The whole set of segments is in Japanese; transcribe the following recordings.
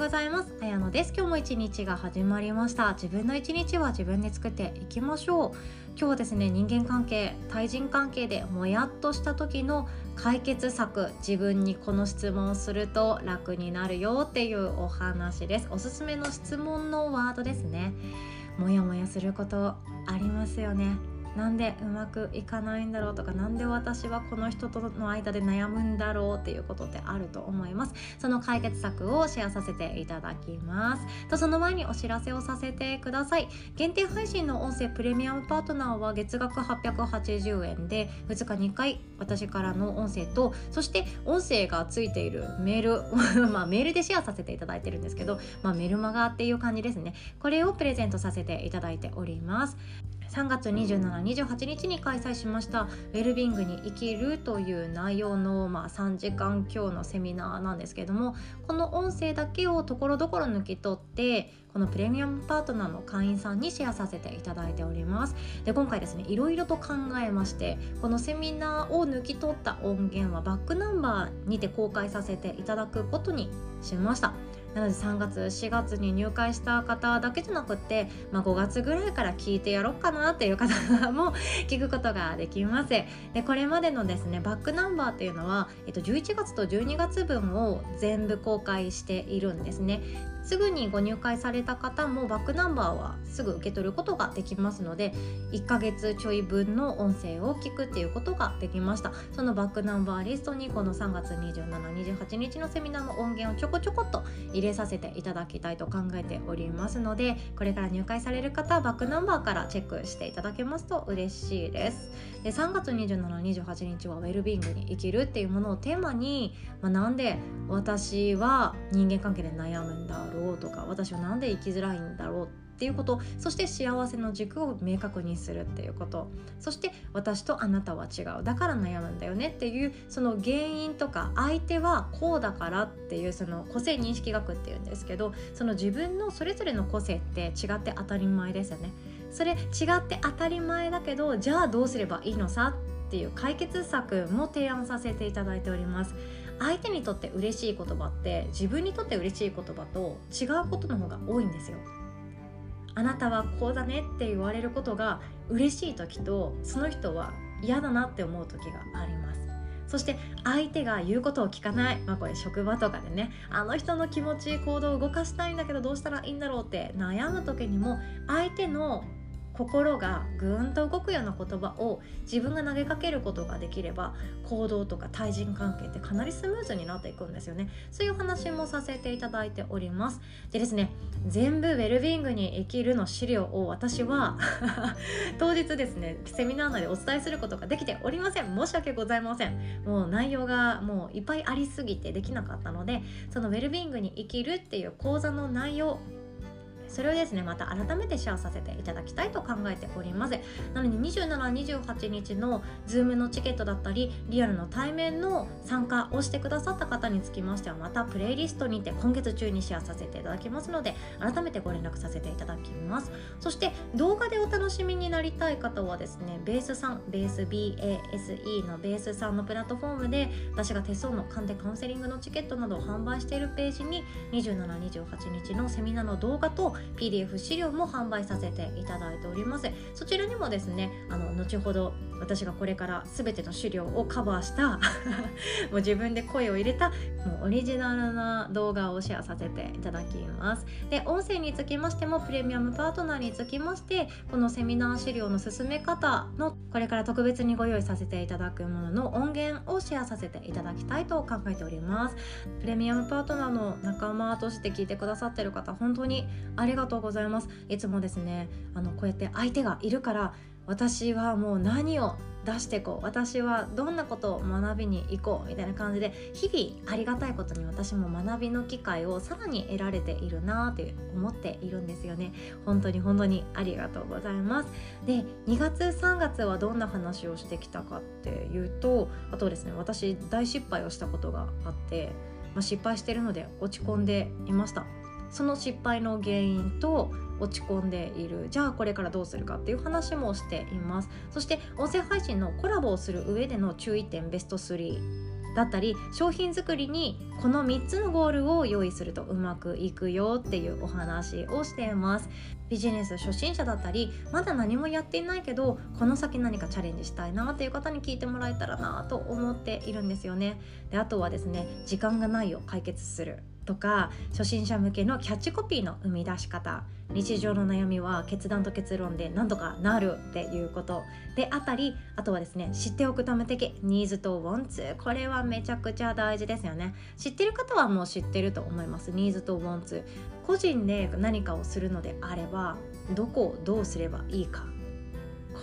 ようございます。あやのです。今日も一日が始まりました。自分の一日は自分で作っていきましょう。今日はですね人間関係対人関係でもやっとした時の解決策自分にこの質問をすると楽になるよっていうお話です。おすすめの質問のワードですね。もやもやすることありますよね。なんでうまくいかないんだろうとか何で私はこの人との間で悩むんだろうっていうことってあると思います。その解決策をシェアさせていただきます。とその前にお知らせをさせてください。限定配信の音声プレミアムパートナーは月額880円で2日2回私からの音声とそして音声がついているメール まあメールでシェアさせていただいてるんですけど、まあ、メルマガっていう感じですね。これをプレゼントさせていただいております。3月2728日に開催しました「ウェルビングに生きる」という内容の、まあ、3時間今日のセミナーなんですけどもこの音声だけをところどころ抜き取ってこのプレミアムパートナーの会員さんにシェアさせていただいております。で今回ですねいろいろと考えましてこのセミナーを抜き取った音源はバックナンバーにて公開させていただくことにしました。なので3月4月に入会した方だけじゃなくて、まあ、5月ぐらいから聞いてやろうかなっていう方も聞くことができます。でこれまでのですねバックナンバーっていうのは、えっと、11月と12月分を全部公開しているんですね。すぐにご入会された方もバックナンバーはすぐ受け取ることができますので1ヶ月ちょい分の音声を聞くっていうことができました。そのバックナンバーリストにこの3月2728日のセミナーの音源をちょこちょこっと入れさせていただきたいと考えておりますのでこれから入会される方はバックナンバーからチェックしていただけますと嬉しいです。で3月2728日はウェルビーイングに生きるっていうものをテーマに、まあ、なんで私は人間関係で悩むんだろうとか私は何で生きづらいんだろうっていうことそして幸せの軸を明確にするっていうことそして私とあなたは違うだから悩むんだよねっていうその原因とか相手はこうだからっていうその個性認識学っていうんですけどその自分のそれぞれの個性って違って当たり前ですよね。それ違って当たり前だけどじゃあどうすればいいのさっていう解決策も提案させていただいております相手にとって嬉しい言葉って自分にとって嬉しい言葉と違うことの方が多いんですよ。あなたはこうだねって言われることが嬉しい時とその人は嫌だなって思う時があります。そして相手が言うことを聞かない、まあ、これ職場とかでね。あの人の気持ち行動を動かしたいんだけどどうしたらいいんだろうって悩む時にも相手の心がぐーんと動くような言葉を自分が投げかけることができれば行動とか対人関係ってかなりスムーズになっていくんですよね。そういう話もさせていただいております。でですね全部ウェルビーイングに生きるの資料を私は 当日ですねセミナー内でお伝えすることができておりません。申し訳ございません。もう内容がもういっぱいありすぎてできなかったのでそのウェルビーイングに生きるっていう講座の内容それをですねまた改めてシェアさせていただきたいと考えております。なので2728日の Zoom のチケットだったりリアルの対面の参加をしてくださった方につきましてはまたプレイリストにて今月中にシェアさせていただきますので改めてご連絡させていただきます。そして動画でお楽しみになりたい方はですねベースさんベース BASE のベースさんのプラットフォームで私が手相の鑑定カウンセリングのチケットなどを販売しているページに2728日のセミナーの動画と PDF 資料も販売させていただいております。そちらにもですねあの後ほど私がこれから全ての資料をカバーした もう自分で声を入れたもうオリジナルな動画をシェアさせていただきます。で音声につきましてもプレミアムパートナーにつきましてこのセミナー資料の進め方のこれから特別にご用意させていただくものの音源をシェアさせていただきたいと考えております。プレミアムパートナーの仲間として聞いてくださってる方本当にありりがとうございます。いつもですねあのこうやって相手がいるから私はもう何を出していこう私はどんなことを学びに行こうみたいな感じで日々ありがたいことに私も学びの機会をさらに得られているなって思っているんですよね。本当に本当にありがとうございます。で2月3月はどんな話をしてきたかっていうとあとですね私大失敗をしたことがあって、まあ、失敗してるので落ち込んでいました。その失敗の原因と落ち込んでいる。じゃあこれからどうするかっていう話もしています。そして音声配信のコラボをする上での注意点ベスト3だったり商品作りにこの3つのゴールを用意するとうまくいくよっていうお話をしています。ビジネス初心者だったりまだ何もやっていないけどこの先何かチャレンジしたいなっていう方に聞いてもらえたらなと思っているんですよね。であとはですね時間がないを解決する。とか初心者向けのキャッチコピーの生み出し方。日常の悩みは決断と結論で何とかなるっていうことであったりあとはですね知っておくため的ニーズとウォンツこれはめちゃくちゃ大事ですよね。知ってる方はもう知ってると思います。ニーズとウォンツ個人で何かをするのであればどこをどうすればいいか。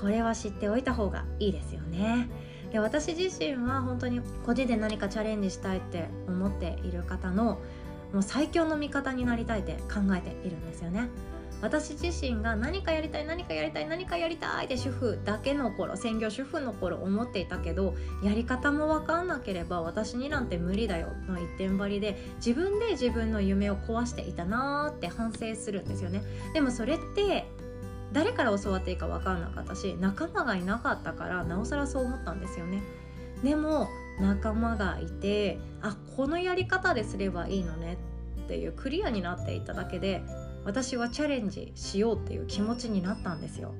これは知っておいた方がいいですよね。で私自身は本当に個人で何かチャレンジしたいって思っている方のもう最強の味方になりたいって考えているんですよね。私自身が何かやりたい何かやりたい何かやりたいって主婦だけの頃専業主婦の頃思っていたけどやり方も分かんなければ私になんて無理だよの一点張りで自分で自分の夢を壊していたなーって反省するんですよね。でもそれって誰から教わっていいか分かんなかったし仲間がいなかったからなおさらそう思ったんですよね。でも仲間がいてあこのやり方ですればいいのねっていうクリアになっていただけで私はチャレンジしようっていう気持ちになったんですよ。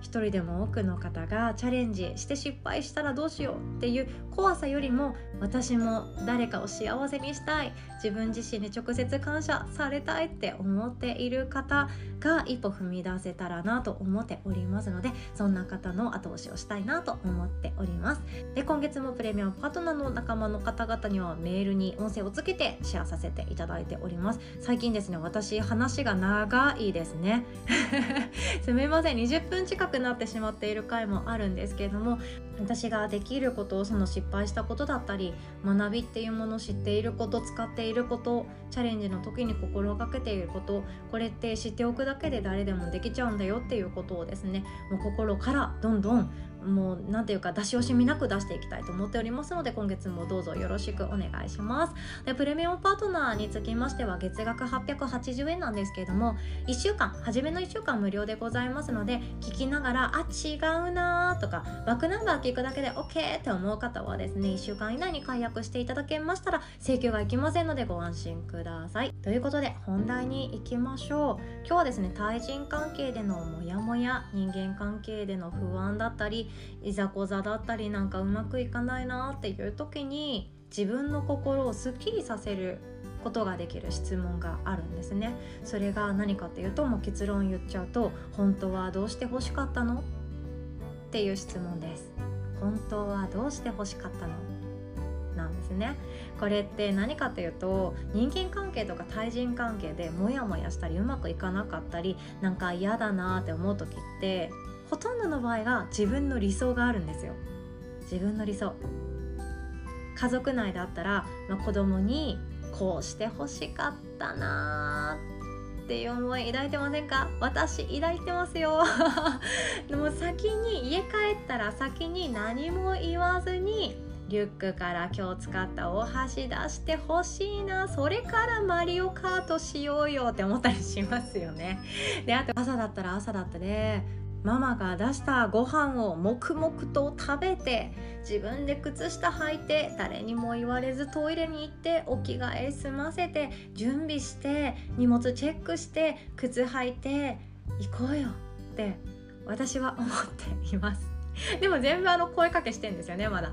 一人でも多くの方がチャレンジして失敗したらどうしようっていう怖さよりも私も誰かを幸せにしたい自分自身に直接感謝されたいって思っている方が一歩踏み出せたらなと思っておりますのでそんな方の後押しをしたいなと思っております。で今月もプレミアムパートナーの仲間の方々にはメールに音声をつけてシェアさせていただいております。最近ですね私話が長いですね。すみません。20分近くくなってしまっている回もあるんですけれども私ができることその失敗したことだったり学びっていうものを知っていること使っていることチャレンジの時に心がけていることこれって知っておくだけで誰でもできちゃうんだよっていうことをですねもう心からどんどんもう何ていうか出し惜しみなく出していきたいと思っておりますので今月もどうぞよろしくお願いします。でプレミアムパートナーにつきましては月額880円なんですけれども1週間初めの1週間無料でございますので聞きながらあ違うなーとかバックナンバー聞くだけで OK って思う方はですね1週間以内に解約していただけましたら請求がいきませんのでご安心ください。ということで本題に行きましょう。今日はですね対人関係でのモヤモヤ人間関係での不安だったりいざこざだったりなんかうまくいかないなっていう時に自分の心をすっきりさせることができる質問があるんですね。それが何かっていうともう結論言っちゃうと本当はどうして欲しかったの？っていう質問です。本当はどうして欲しかったの？なんですね。これって何かというと人間関係とか対人関係でモヤモヤしたりうまくいかなかったりなんか嫌だなって思う時ってほとんどの場合が自分の理想があるんですよ。自分の理想。家族内だったら、まあ、子供にこうしてほしかったなっていう思い抱いてませんか？私抱いてますよ。で も先に家帰ったら先に何も言わずにリュックから今日使ったお箸出してほしいな。それからマリオカートしようよって思ったりしますよね。であと朝だったら朝だったでママが出したご飯を黙々と食べて自分で靴下履いて誰にも言われずトイレに行ってお着替え済ませて準備して荷物チェックして靴履いて行こうよって私は思っています。でも全部あの声かけしてんですよねまだ。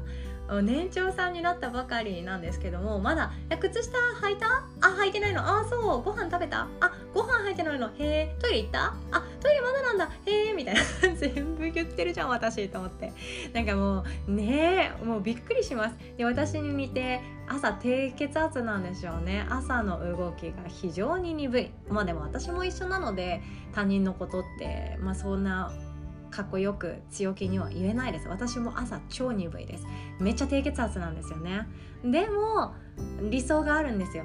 年長さんになったばかりなんですけどもまだ「靴下履いた？あ履いてないの？あそう。ご飯食べた？あご飯履いてないの？へえトイレ行った？あトイレまだなんだ。へえ」みたいな。全部言ってるじゃん私と思って。なんかもうねえ。もうびっくりします。で私に似て朝低血圧なんでしょうね。朝の動きが非常に鈍い。まあでも私も一緒なので他人のことってまあそんなかっこよく強気には言えないです。私も朝超鈍いです。めっちゃ低血圧なんですよね。でも理想があるんですよ。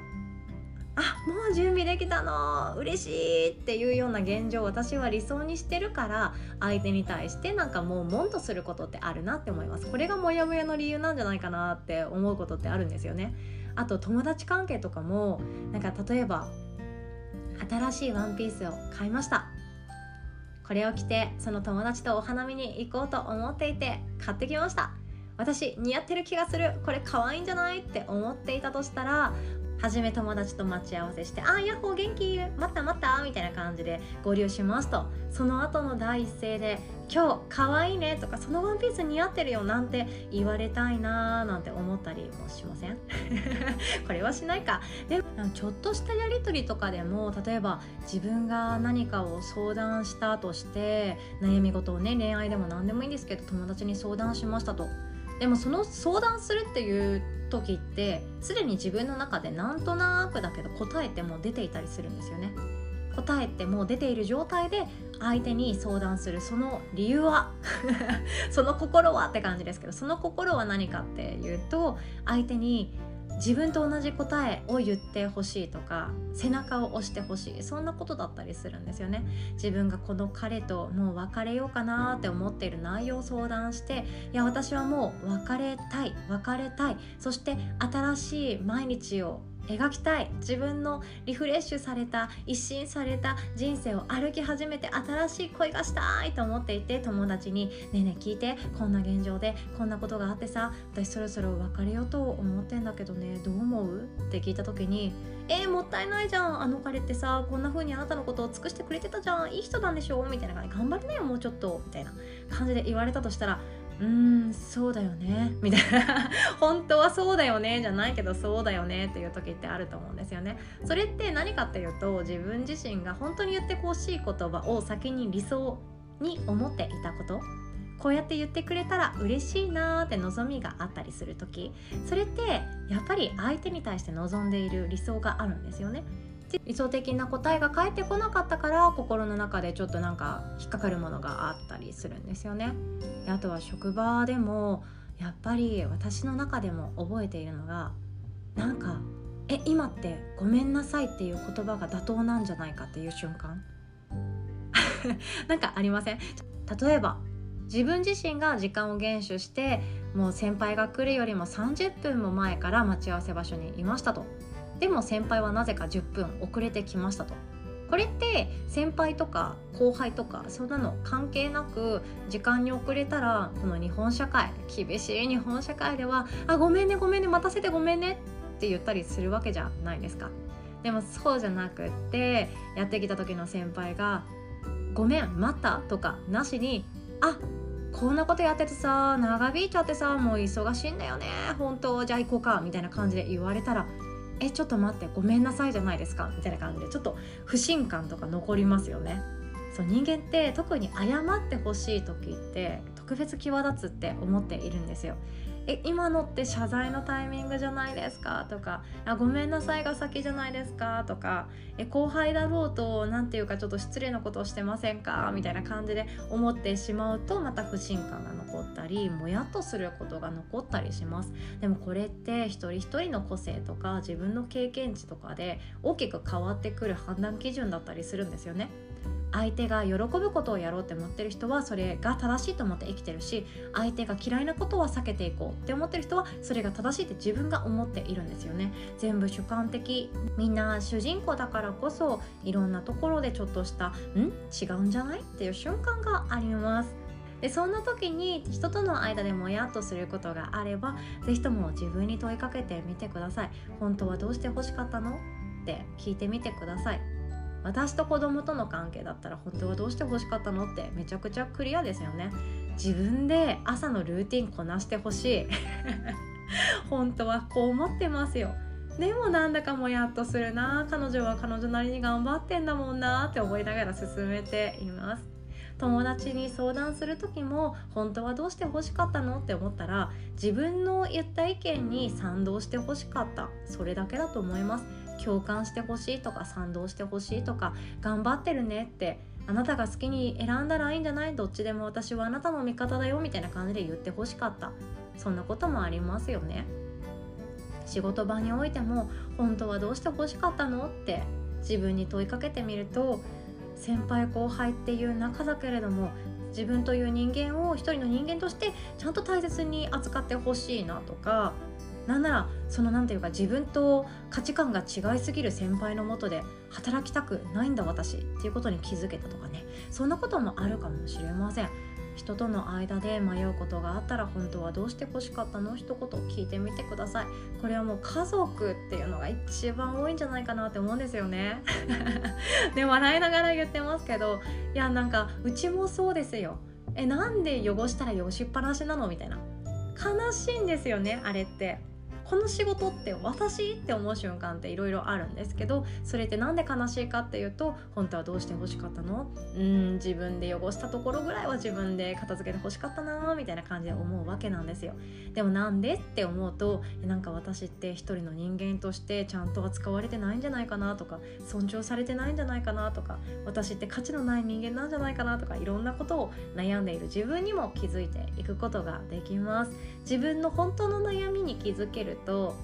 あもう準備できたの。嬉しいっていうような現状私は理想にしてるから相手に対してなんかもうもんとすることってあるなって思います。これがモヤモヤの理由なんじゃないかなって思うことってあるんですよね。あと友達関係とかもなんか例えば新しいワンピースを買いました。これを着てその友達とお花見に行こうと思っていて買ってきました。私似合ってる気がする。これ可愛いんじゃないって思っていたとしたら初め友達と待ち合わせして「あヤッホー元気待った待った」みたいな感じで合流しますと。その後の第一声で「今日可愛いね」とか「そのワンピース似合ってるよ」なんて言われたいなーなんて思ったりもしません？これはしないかでもちょっとしたやり取りとかでも例えば自分が何かを相談したとして悩み事をね恋愛でも何でもいいんですけど友達に相談しましたと。でもその相談するっていう時ってすでに自分の中でなんとなくだけど答えても出ていたりするんですよね。答えてもう出ている状態で相手に相談するその理由は その心はって感じですけどその心は何かっていうと相手に自分と同じ答えを言ってほしいとか背中を押してほしいそんなことだったりするんですよね。自分がこの彼ともう別れようかなって思っている内容を相談していや私はもう別れたい別れたいそして新しい毎日を描きたい。自分のリフレッシュされた一新された人生を歩き始めて新しい恋がしたいと思っていて友達に「ねえねえ聞いてこんな現状でこんなことがあってさ私そろそろ別れようと思ってんだけどねどう思う?」って聞いた時に「えー、もったいないじゃん。あの彼ってさこんな風にあなたのことを尽くしてくれてたじゃん。いい人なんでしょ?」みたいな感じ「頑張りなよもうちょっと」みたいな感じで言われたとしたらうんそうだよね。みたいな。本当はそうだよね。じゃないけどそうだよねっていう時ってあると思うんですよね。それって何かっていうと自分自身が本当に言ってほしい言葉を先に理想に思っていたこと。こうやって言ってくれたら嬉しいなーって望みがあったりする時。それってやっぱり相手に対して望んでいる理想があるんですよね。理想的な答えが返ってこなかったから心の中でちょっとなんか引っかかるものがあったりするんですよね。であとは職場でもやっぱり私の中でも覚えているのがなんか「え今ってごめんなさい」っていう言葉が妥当なんじゃないかっていう瞬間。なんかありません？例えば自分自身が時間を厳守してもう先輩が来るよりも30分も前から待ち合わせ場所にいましたと。でも先輩はなぜか10分遅れてきましたとこれって先輩とか後輩とかそんなの関係なく時間に遅れたらこの日本社会厳しい日本社会では「あごめんねごめんね待たせてごめんね」って言ったりするわけじゃないですか。でもそうじゃなくってやってきた時の先輩が「ごめん待った?」とかなしに「あこんなことやっててさ長引いちゃってさもう忙しいんだよね本当じゃあ行こうか」みたいな感じで言われたらえちょっと待ってごめんなさいじゃないですかみたいな感じでちょっと不信感とか残りますよね。そう人間って特に謝ってほしい時って特別際立つって思っているんですよ。え今のって謝罪のタイミングじゃないですか？とかあごめんなさいが先じゃないですか？とかえ後輩だろうと何ていうかちょっと失礼なことをしてませんか？みたいな感じで思ってしまうとまた不信感が残ったりもやっとすることが残ったりします。でもこれって一人一人の個性とか自分の経験値とかで大きく変わってくる判断基準だったりするんですよね。相手が喜ぶことをやろうって思ってる人はそれが正しいと思って生きてるし相手が嫌いなことは避けていこうって思ってる人はそれが正しいって自分が思っているんですよね。全部主観的。みんな主人公だからこそいろんなところでちょっとした「ん？違うんじゃない?」っていう瞬間があります。でそんな時に人との間でもやっとすることがあれば是非とも自分に問いかけてみてください。本当はどうして欲しかったの？って聞いてみてください。私と子供との関係だったら本当はどうして欲しかったの？ってめちゃくちゃクリアですよね。自分で朝のルーティンこなしてほしい。本当はこう思ってますよ。でもなんだかもやっとするな。彼女は彼女なりに頑張ってんだもんな。って思いながら進めています。友達に相談する時も本当はどうして欲しかったの？って思ったら自分の言った意見に賛同して欲しかった。それだけだと思います。共感してほしいとか賛同してほしいとか頑張ってるねってあなたが好きに選んだらいいんじゃないどっちでも私はあなたの味方だよみたいな感じで言ってほしかった。そんなこともありますよね。仕事場においても本当はどうして欲しかったのって自分に問いかけてみると先輩後輩っていう仲だけれども自分という人間を一人の人間としてちゃんと大切に扱ってほしいなとかなんならその何て言うか自分と価値観が違いすぎる先輩のもとで働きたくないんだ私っていうことに気づけたとかね。そんなこともあるかもしれません。人との間で迷うことがあったら本当はどうして欲しかったの一言聞いてみてください。これはもう家族っていうのが一番多いんじゃないかなって思うんですよね。で笑いながら言ってますけどいやなんかうちもそうですよ。えなんで汚したら汚しっぱなしなのみたいな。悲しいんですよねあれって。この仕事って私って思う瞬間っていろいろあるんですけどそれって何で悲しいかっていうと本当はどうして欲しかったの？うん自分で汚したところぐらいは自分で片付けて欲しかったなみたいな感じで思うわけなんですよ。でもなんでって思うとなんか私って一人の人間としてちゃんと扱われてないんじゃないかなとか尊重されてないんじゃないかなとか私って価値のない人間なんじゃないかなとかいろんなことを悩んでいる自分にも気づいていくことができます。自分の本当の悩みに気づけると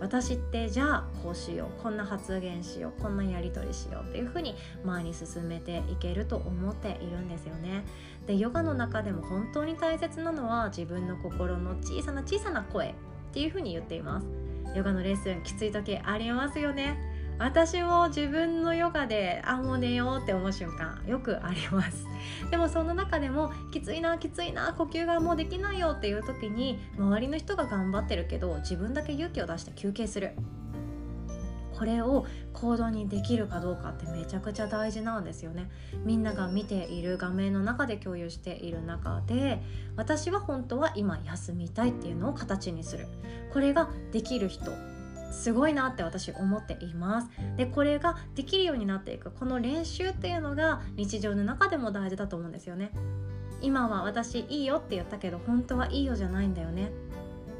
私ってじゃあこうしようこんな発言しようこんなやり取りしようっていうふうに前に進めていけると思っているんですよね。でヨガの中でも本当に大切なのは自分の心の小さな小さな声っていうふうに言っています。ヨガのレッスンきつい時ありますよね。私も自分のヨガであもう寝ようって思う瞬間よくあります。でもその中でもきついなきついな呼吸がもうできないよっていう時に周りの人が頑張ってるけど自分だけ勇気を出して休憩する。これを行動にできるかどうかってめちゃくちゃ大事なんですよね。みんなが見ている画面の中で共有している中で私は本当は今休みたいっていうのを形にする。これができる人。すごいなって私思っています。でこれができるようになっていく。この練習っていうのが日常の中でも大事だと思うんですよね。今は私いいよって言ったけど本当はいいよじゃないんだよね。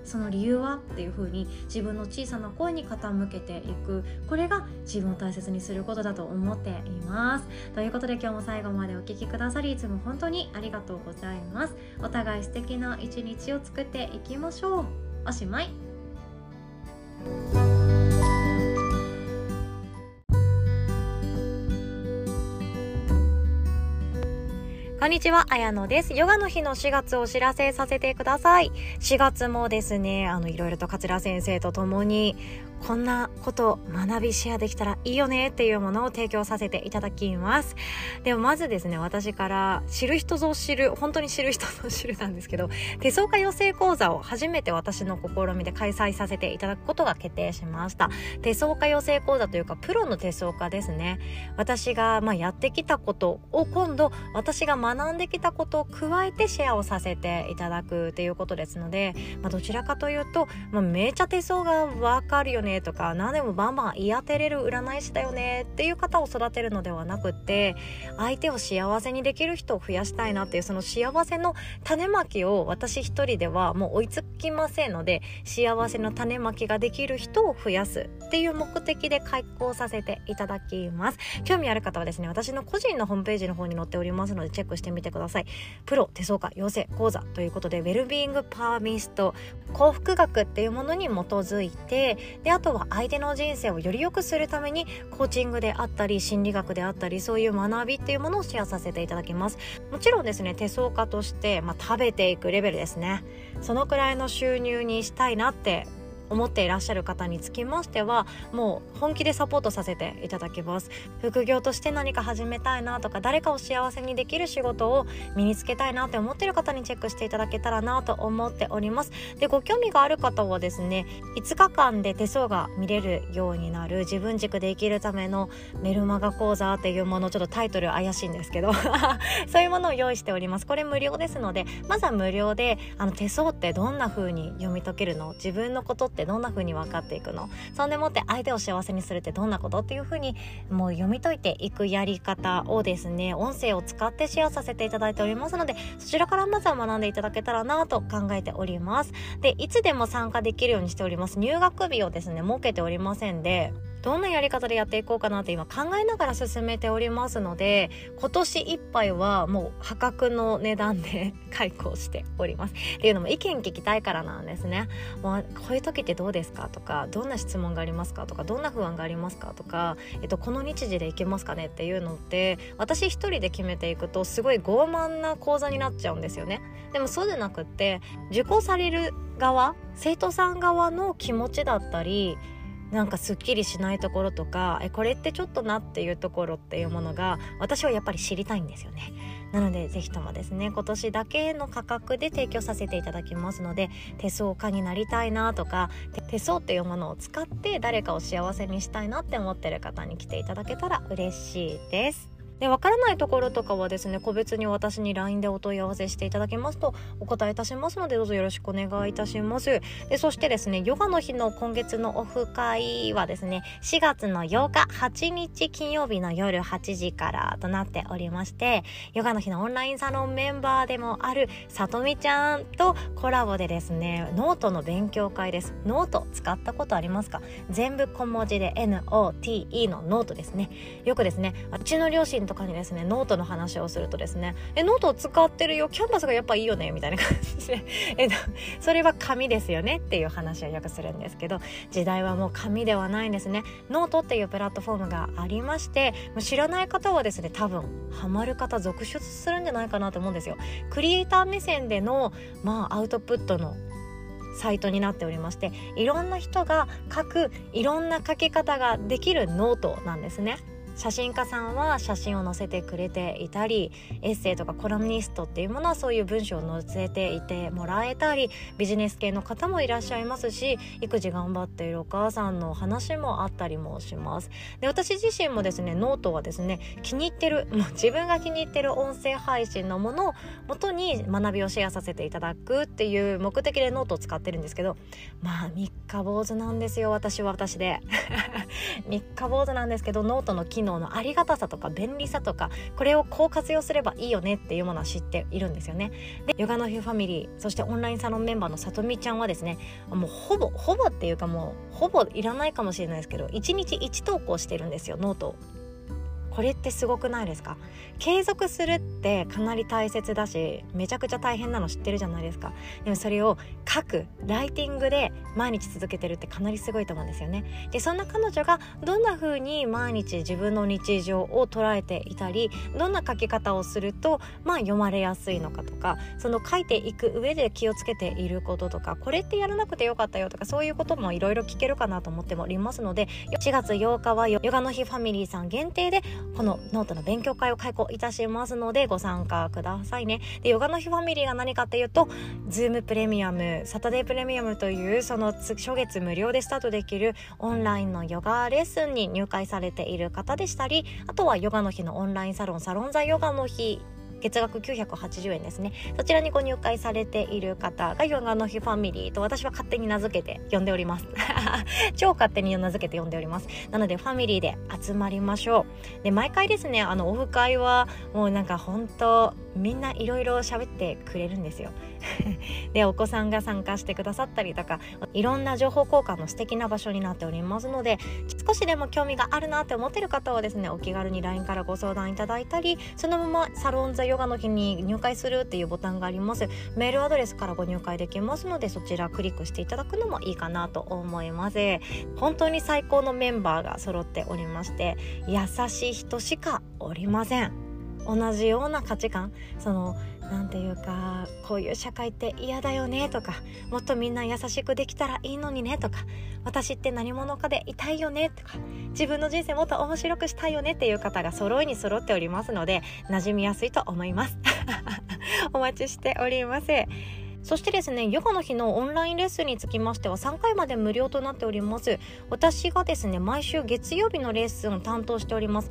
その理由はっていう風に自分の小さな声に傾けていく。これが自分を大切にすることだと思っています。ということで今日も最後までお聴きくださりいつも本当にありがとうございます。お互い素敵な一日を作っていきましょう。おしまい。こんにちは、あやのです。ヨガの日の4月お知らせさせてください。4月もですね、あの、いろいろと桂先生と共にこんなこと学びシェアできたらいいよねっていうものを提供させていただきます。でもまずですね、私から知る人ぞ知る、本当に知る人ぞ知るなんですけど、手相家養成講座を初めて私の試みで開催させていただくことが決定しました。手相家養成講座というか、プロの手相家ですね。私がまあやってきたことを今度、私が学んできたことを加えてシェアをさせていただくということですので、まあ、どちらかというと、まあ、めちゃ手相がわかるよねとか何でもバンバン言い当てれる占い師だよねっていう方を育てるのではなくって相手を幸せにできる人を増やしたいなっていうその幸せの種まきを私一人ではもう追いつきませんので幸せの種まきができる人を増やすっていう目的で開講させていただきます。興味ある方はですね私の個人のホームページの方に載っておりますのでチェックしてみてください。プロ手相家養成講座ということでウェルビーイングパーミスト幸福学っていうものに基づいてであとは相手の人生をより良くするためにコーチングであったり心理学であったりそういう学びっていうものをシェアさせていただきます。もちろんですね手相家として、まあ、食べていくレベルですね。そのくらいの収入にしたいなって思っていらっしゃる方につきましてはもう本気でサポートさせていただきます。副業として何か始めたいなとか誰かを幸せにできる仕事を身につけたいなって思っている方にチェックしていただけたらなと思っております。でご興味がある方はですね5日間で手相が見れるようになる自分軸で生きるためのメルマガ講座っていうものちょっとタイトル怪しいんですけど。そういうものを用意しております。これ無料ですのでまずは無料であの手相ってどんな風に読み解けるの？自分のことってどんな風に分かっていくの？そんでもって相手を幸せにするってどんなこと？っていう風にもう読み解いていくやり方をですね音声を使ってシェアさせていただいておりますのでそちらからまずは学んでいただけたらなと考えております。でいつでも参加できるようにしております。入学日をですね設けておりませんで。どんなやり方でやっていこうかなって今考えながら進めておりますので今年いっぱいはもう破格の値段で開講しております。っていうのも意見聞きたいからなんですね。もうこういう時ってどうですかとかどんな質問がありますかとかどんな不安がありますかとか、えっと、この日時でいけますかね？っていうのって私一人で決めていくとすごい傲慢な講座になっちゃうんですよね。でもそうじゃなくって受講される側生徒さん側の気持ちだったりなんかすっきりしないところとかえこれってちょっとなっていうところっていうものが私はやっぱり知りたいんですよね。なのでぜひともですね今年だけの価格で提供させていただきますので手相家になりたいなとか手相っていうものを使って誰かを幸せにしたいなって思ってる方に来ていただけたら嬉しいです。でわからないところとかはですね個別に私に LINE でお問い合わせしていただけますとお答えいたしますのでどうぞよろしくお願いいたします。でそしてですねヨガの日の今月のオフ会はですね4月の8日8日金曜日の夜8時からとなっておりましてヨガの日のオンラインサロンメンバーでもあるさとみちゃんとコラボでですねノートの勉強会です。ノート使ったことありますか？全部小文字で NOTE のノートですね。よくですねうちの両親とかにですねノートの話をするとですね「えノートを使ってるよキャンバスがやっぱいいよね」みたいな感じで。えっとそれは紙ですよねっていう話をよくするんですけど時代はもう紙ではないんですね。ノートっていうプラットフォームがありまして知らない方はですね多分ハマる方続出するんじゃないかなと思うんですよ。クリエイター目線でのまあアウトプットのサイトになっておりましていろんな人が書くいろんな書き方ができるノートなんですね。写真家さんは写真を載せてくれていたりエッセイとかコラムニストっていうものはそういう文章を載せていてもらえたりビジネス系の方もいらっしゃいますし育児頑張っているお母さんの話もあったりもします。で私自身もですねノートはですね気に入ってる もう自分が気に入ってる音声配信のものを元に学びをシェアさせていただくっていう目的でノートを使ってるんですけどまあ三日坊主なんですよ私は私で。三日坊主なんですけどノートの機能のありがたさとか便利さとかこれをこう活用すればいいよねっていうものは知っているんですよね。でヨガの日ファミリーそしてオンラインサロンメンバーのさとみちゃんはですねもうほぼほぼっていうかもうほぼいらないかもしれないですけど1日1投稿してるんですよノートを。これってすごくないですか？継続するってかなり大切だしめちゃくちゃ大変なの知ってるじゃないですか。でもそれを書くライティングで毎日続けてるってかなりすごいと思うんですよね。でそんな彼女がどんな風に毎日自分の日常を捉えていたりどんな書き方をするとまあ読まれやすいのかとかその書いていく上で気をつけていることとかこれってやらなくてよかったよとかそういうこともいろいろ聞けるかなと思っておりますので4月8日はヨガの日ファミリーさん限定でこのノートの勉強会を開講いたしますのでご参加くださいね。で、ヨガの日ファミリーが何かっていうと、Zoom プレミアム、サタデープレミアムというその初月無料でスタートできるオンラインのヨガレッスンに入会されている方でしたり、あとはヨガの日のオンラインサロン、サロン座ヨガの日月額980円ですね。そちらにご入会されている方がヨガの日ファミリーと私は勝手に名付けて呼んでおります。超勝手に名付けて呼んでおります。なのでファミリーで集まりましょう。で毎回ですねあのオフ会はもうなんか本当みんないろいろ喋ってくれるんですよ。でお子さんが参加してくださったりとかいろんな情報交換の素敵な場所になっておりますので少しでも興味があるなって思ってる方はですねお気軽に LINE からご相談いただいたりそのままサロンザヨガの日に入会するっていうボタンがあります。メールアドレスからご入会できますのでそちらクリックしていただくのもいいかなと思います。本当に最高のメンバーが揃っておりまして優しい人しかおりません。同じような価値観その何て言うかこういう社会って嫌だよねとかもっとみんな優しくできたらいいのにねとか私って何者かでいたいよねとか自分の人生もっと面白くしたいよねっていう方が揃いに揃っておりますので馴染みやすいと思います。お待ちしております。そしてですねヨガの日のオンラインレッスンにつきましては3回まで無料となっております。私がですね毎週月曜日のレッスンを担当しております。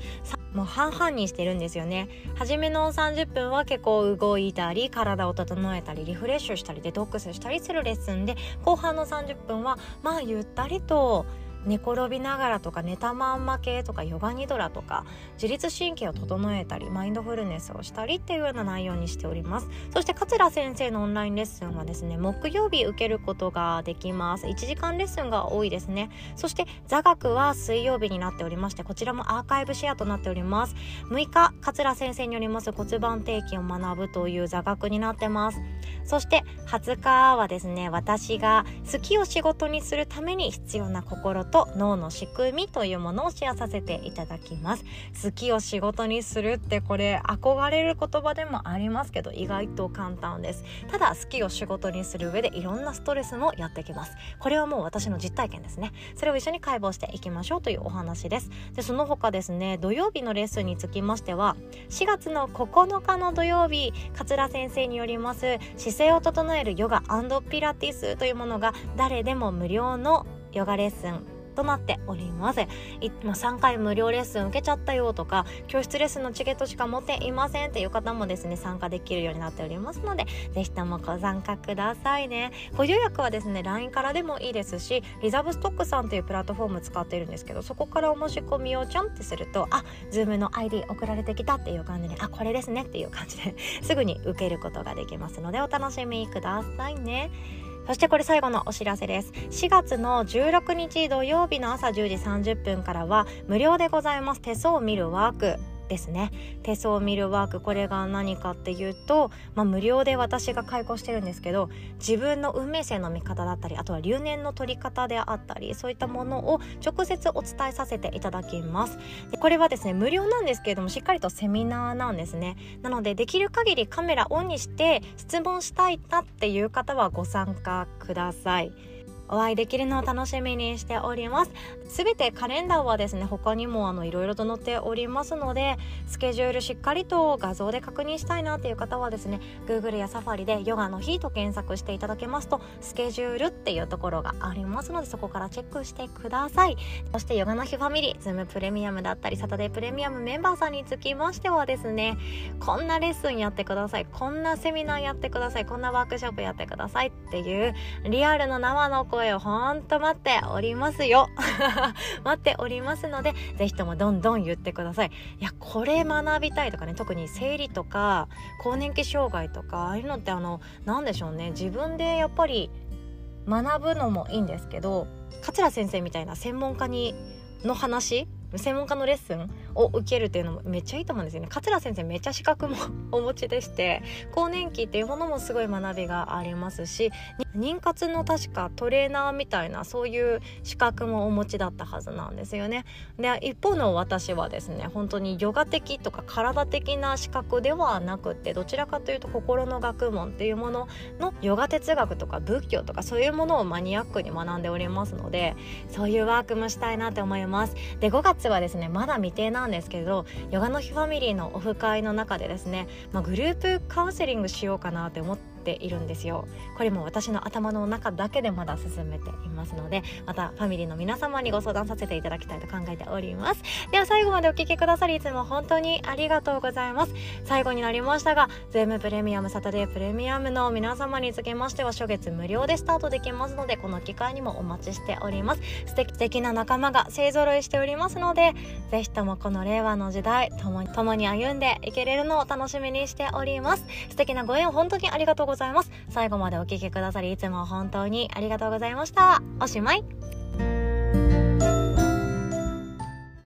もう半々にしてるんですよね。初めの30分は結構動いたり体を整えたりリフレッシュしたりデトックスしたりするレッスンで後半の30分はまあゆったりと寝転びながらとか寝たまんま系とかヨガニドラとか自律神経を整えたりマインドフルネスをしたりっていうような内容にしております。そして桂先生のオンラインレッスンはですね木曜日受けることができます。1時間レッスンが多いですね。そして座学は水曜日になっておりましてこちらもアーカイブシェアとなっております。6日桂先生によります骨盤底筋を学ぶという座学になってます。そして20日はですね私が好きを仕事にするために必要な心とと脳の仕組みというものをシェアさせていただきます。好きを仕事にするってこれ憧れる言葉でもありますけど意外と簡単です。ただ好きを仕事にする上でいろんなストレスもやってきます。これはもう私の実体験ですね。それを一緒に解剖していきましょうというお話です。でその他ですね土曜日のレッスンにつきましては4月の9日の土曜日桂先生によります姿勢を整えるヨガピラティスというものが誰でも無料のヨガレッスンとなっております。いもう3回無料レッスン受けちゃったよとか教室レッスンのチケットしか持っていませんっていう方もですね参加できるようになっておりますのでぜひともご参加くださいね。ご予約はですね LINE からでもいいですしリザーブストックさんというプラットフォーム使ってるんですけどそこからお申し込みをちゃんってするとあ Zoom の ID 送られてきたっていう感じであこれですねっていう感じですぐに受けることができますのでお楽しみくださいね。そしてこれ最後のお知らせです。4月の16日土曜日の朝10時30分からは無料でございます。手相を見るワーク。ですね。手相を見るワークこれが何かっていうと、まあ、無料で私が開講してるんですけど自分の運命線の見方だったりあとは留年の取り方であったりそういったものを直接お伝えさせていただきます。でこれはですね無料なんですけれどもしっかりとセミナーなんですね。なのでできる限りカメラオンにして質問したいなっていう方はご参加ください。お会いできるのを楽しみにしております。すべてカレンダーはですね他にもあのいろいろと載っておりますのでスケジュールしっかりと画像で確認したいなっていう方はですね Google や Safari でヨガの日と検索していただけますとスケジュールっていうところがありますのでそこからチェックしてください。そしてヨガの日ファミリーズームプレミアムだったりサタデープレミアムメンバーさんにつきましてはですねこんなレッスンやってください。こんなセミナーやってください。こんなワークショップやってくださいっていうリアルの生の声声をほんと待っておりますよ。待っておりますのでぜひともどんどん言ってください。いやこれ学びたいとかね特に生理とか更年期障害とかああいうのってあの何でしょうね。自分でやっぱり学ぶのもいいんですけど桂先生みたいな専門家にの話専門家のレッスンを受けるっていうのもめっちゃいいと思うんですよね。桂先生めっちゃ資格も お持ちでして更年期っていうものもすごい学びがありますし妊活の確かトレーナーみたいなそういう資格もお持ちだったはずなんですよね。で一方の私はですね本当にヨガ的とか体的な資格ではなくってどちらかというと心の学問っていうもののヨガ哲学とか仏教とかそういうものをマニアックに学んでおりますのでそういうワークもしたいなって思います。で5月はですねまだ未定なですけどヨガの日ファミリーのオフ会の中でですね、まあ、グループカウンセリングしようかなって思ってているんですよ。これも私の頭の中だけでまだ進めていますのでまたファミリーの皆様にご相談させていただきたいと考えております。では最後までお聴きくださりいつも本当にありがとうございます。最後になりましたがゼムプレミアムサタデープレミアムの皆様につけましては初月無料でスタートできますのでこの機会にもお待ちしております。素敵素敵な仲間が勢ぞろいしておりますのでぜひともこの令和の時代共に共に歩んでいけれるのを楽しみにしております。素敵なご縁を本当にありがとうございます。ございます。最後までお聴きくださりいつも本当にありがとうございました。おしまい。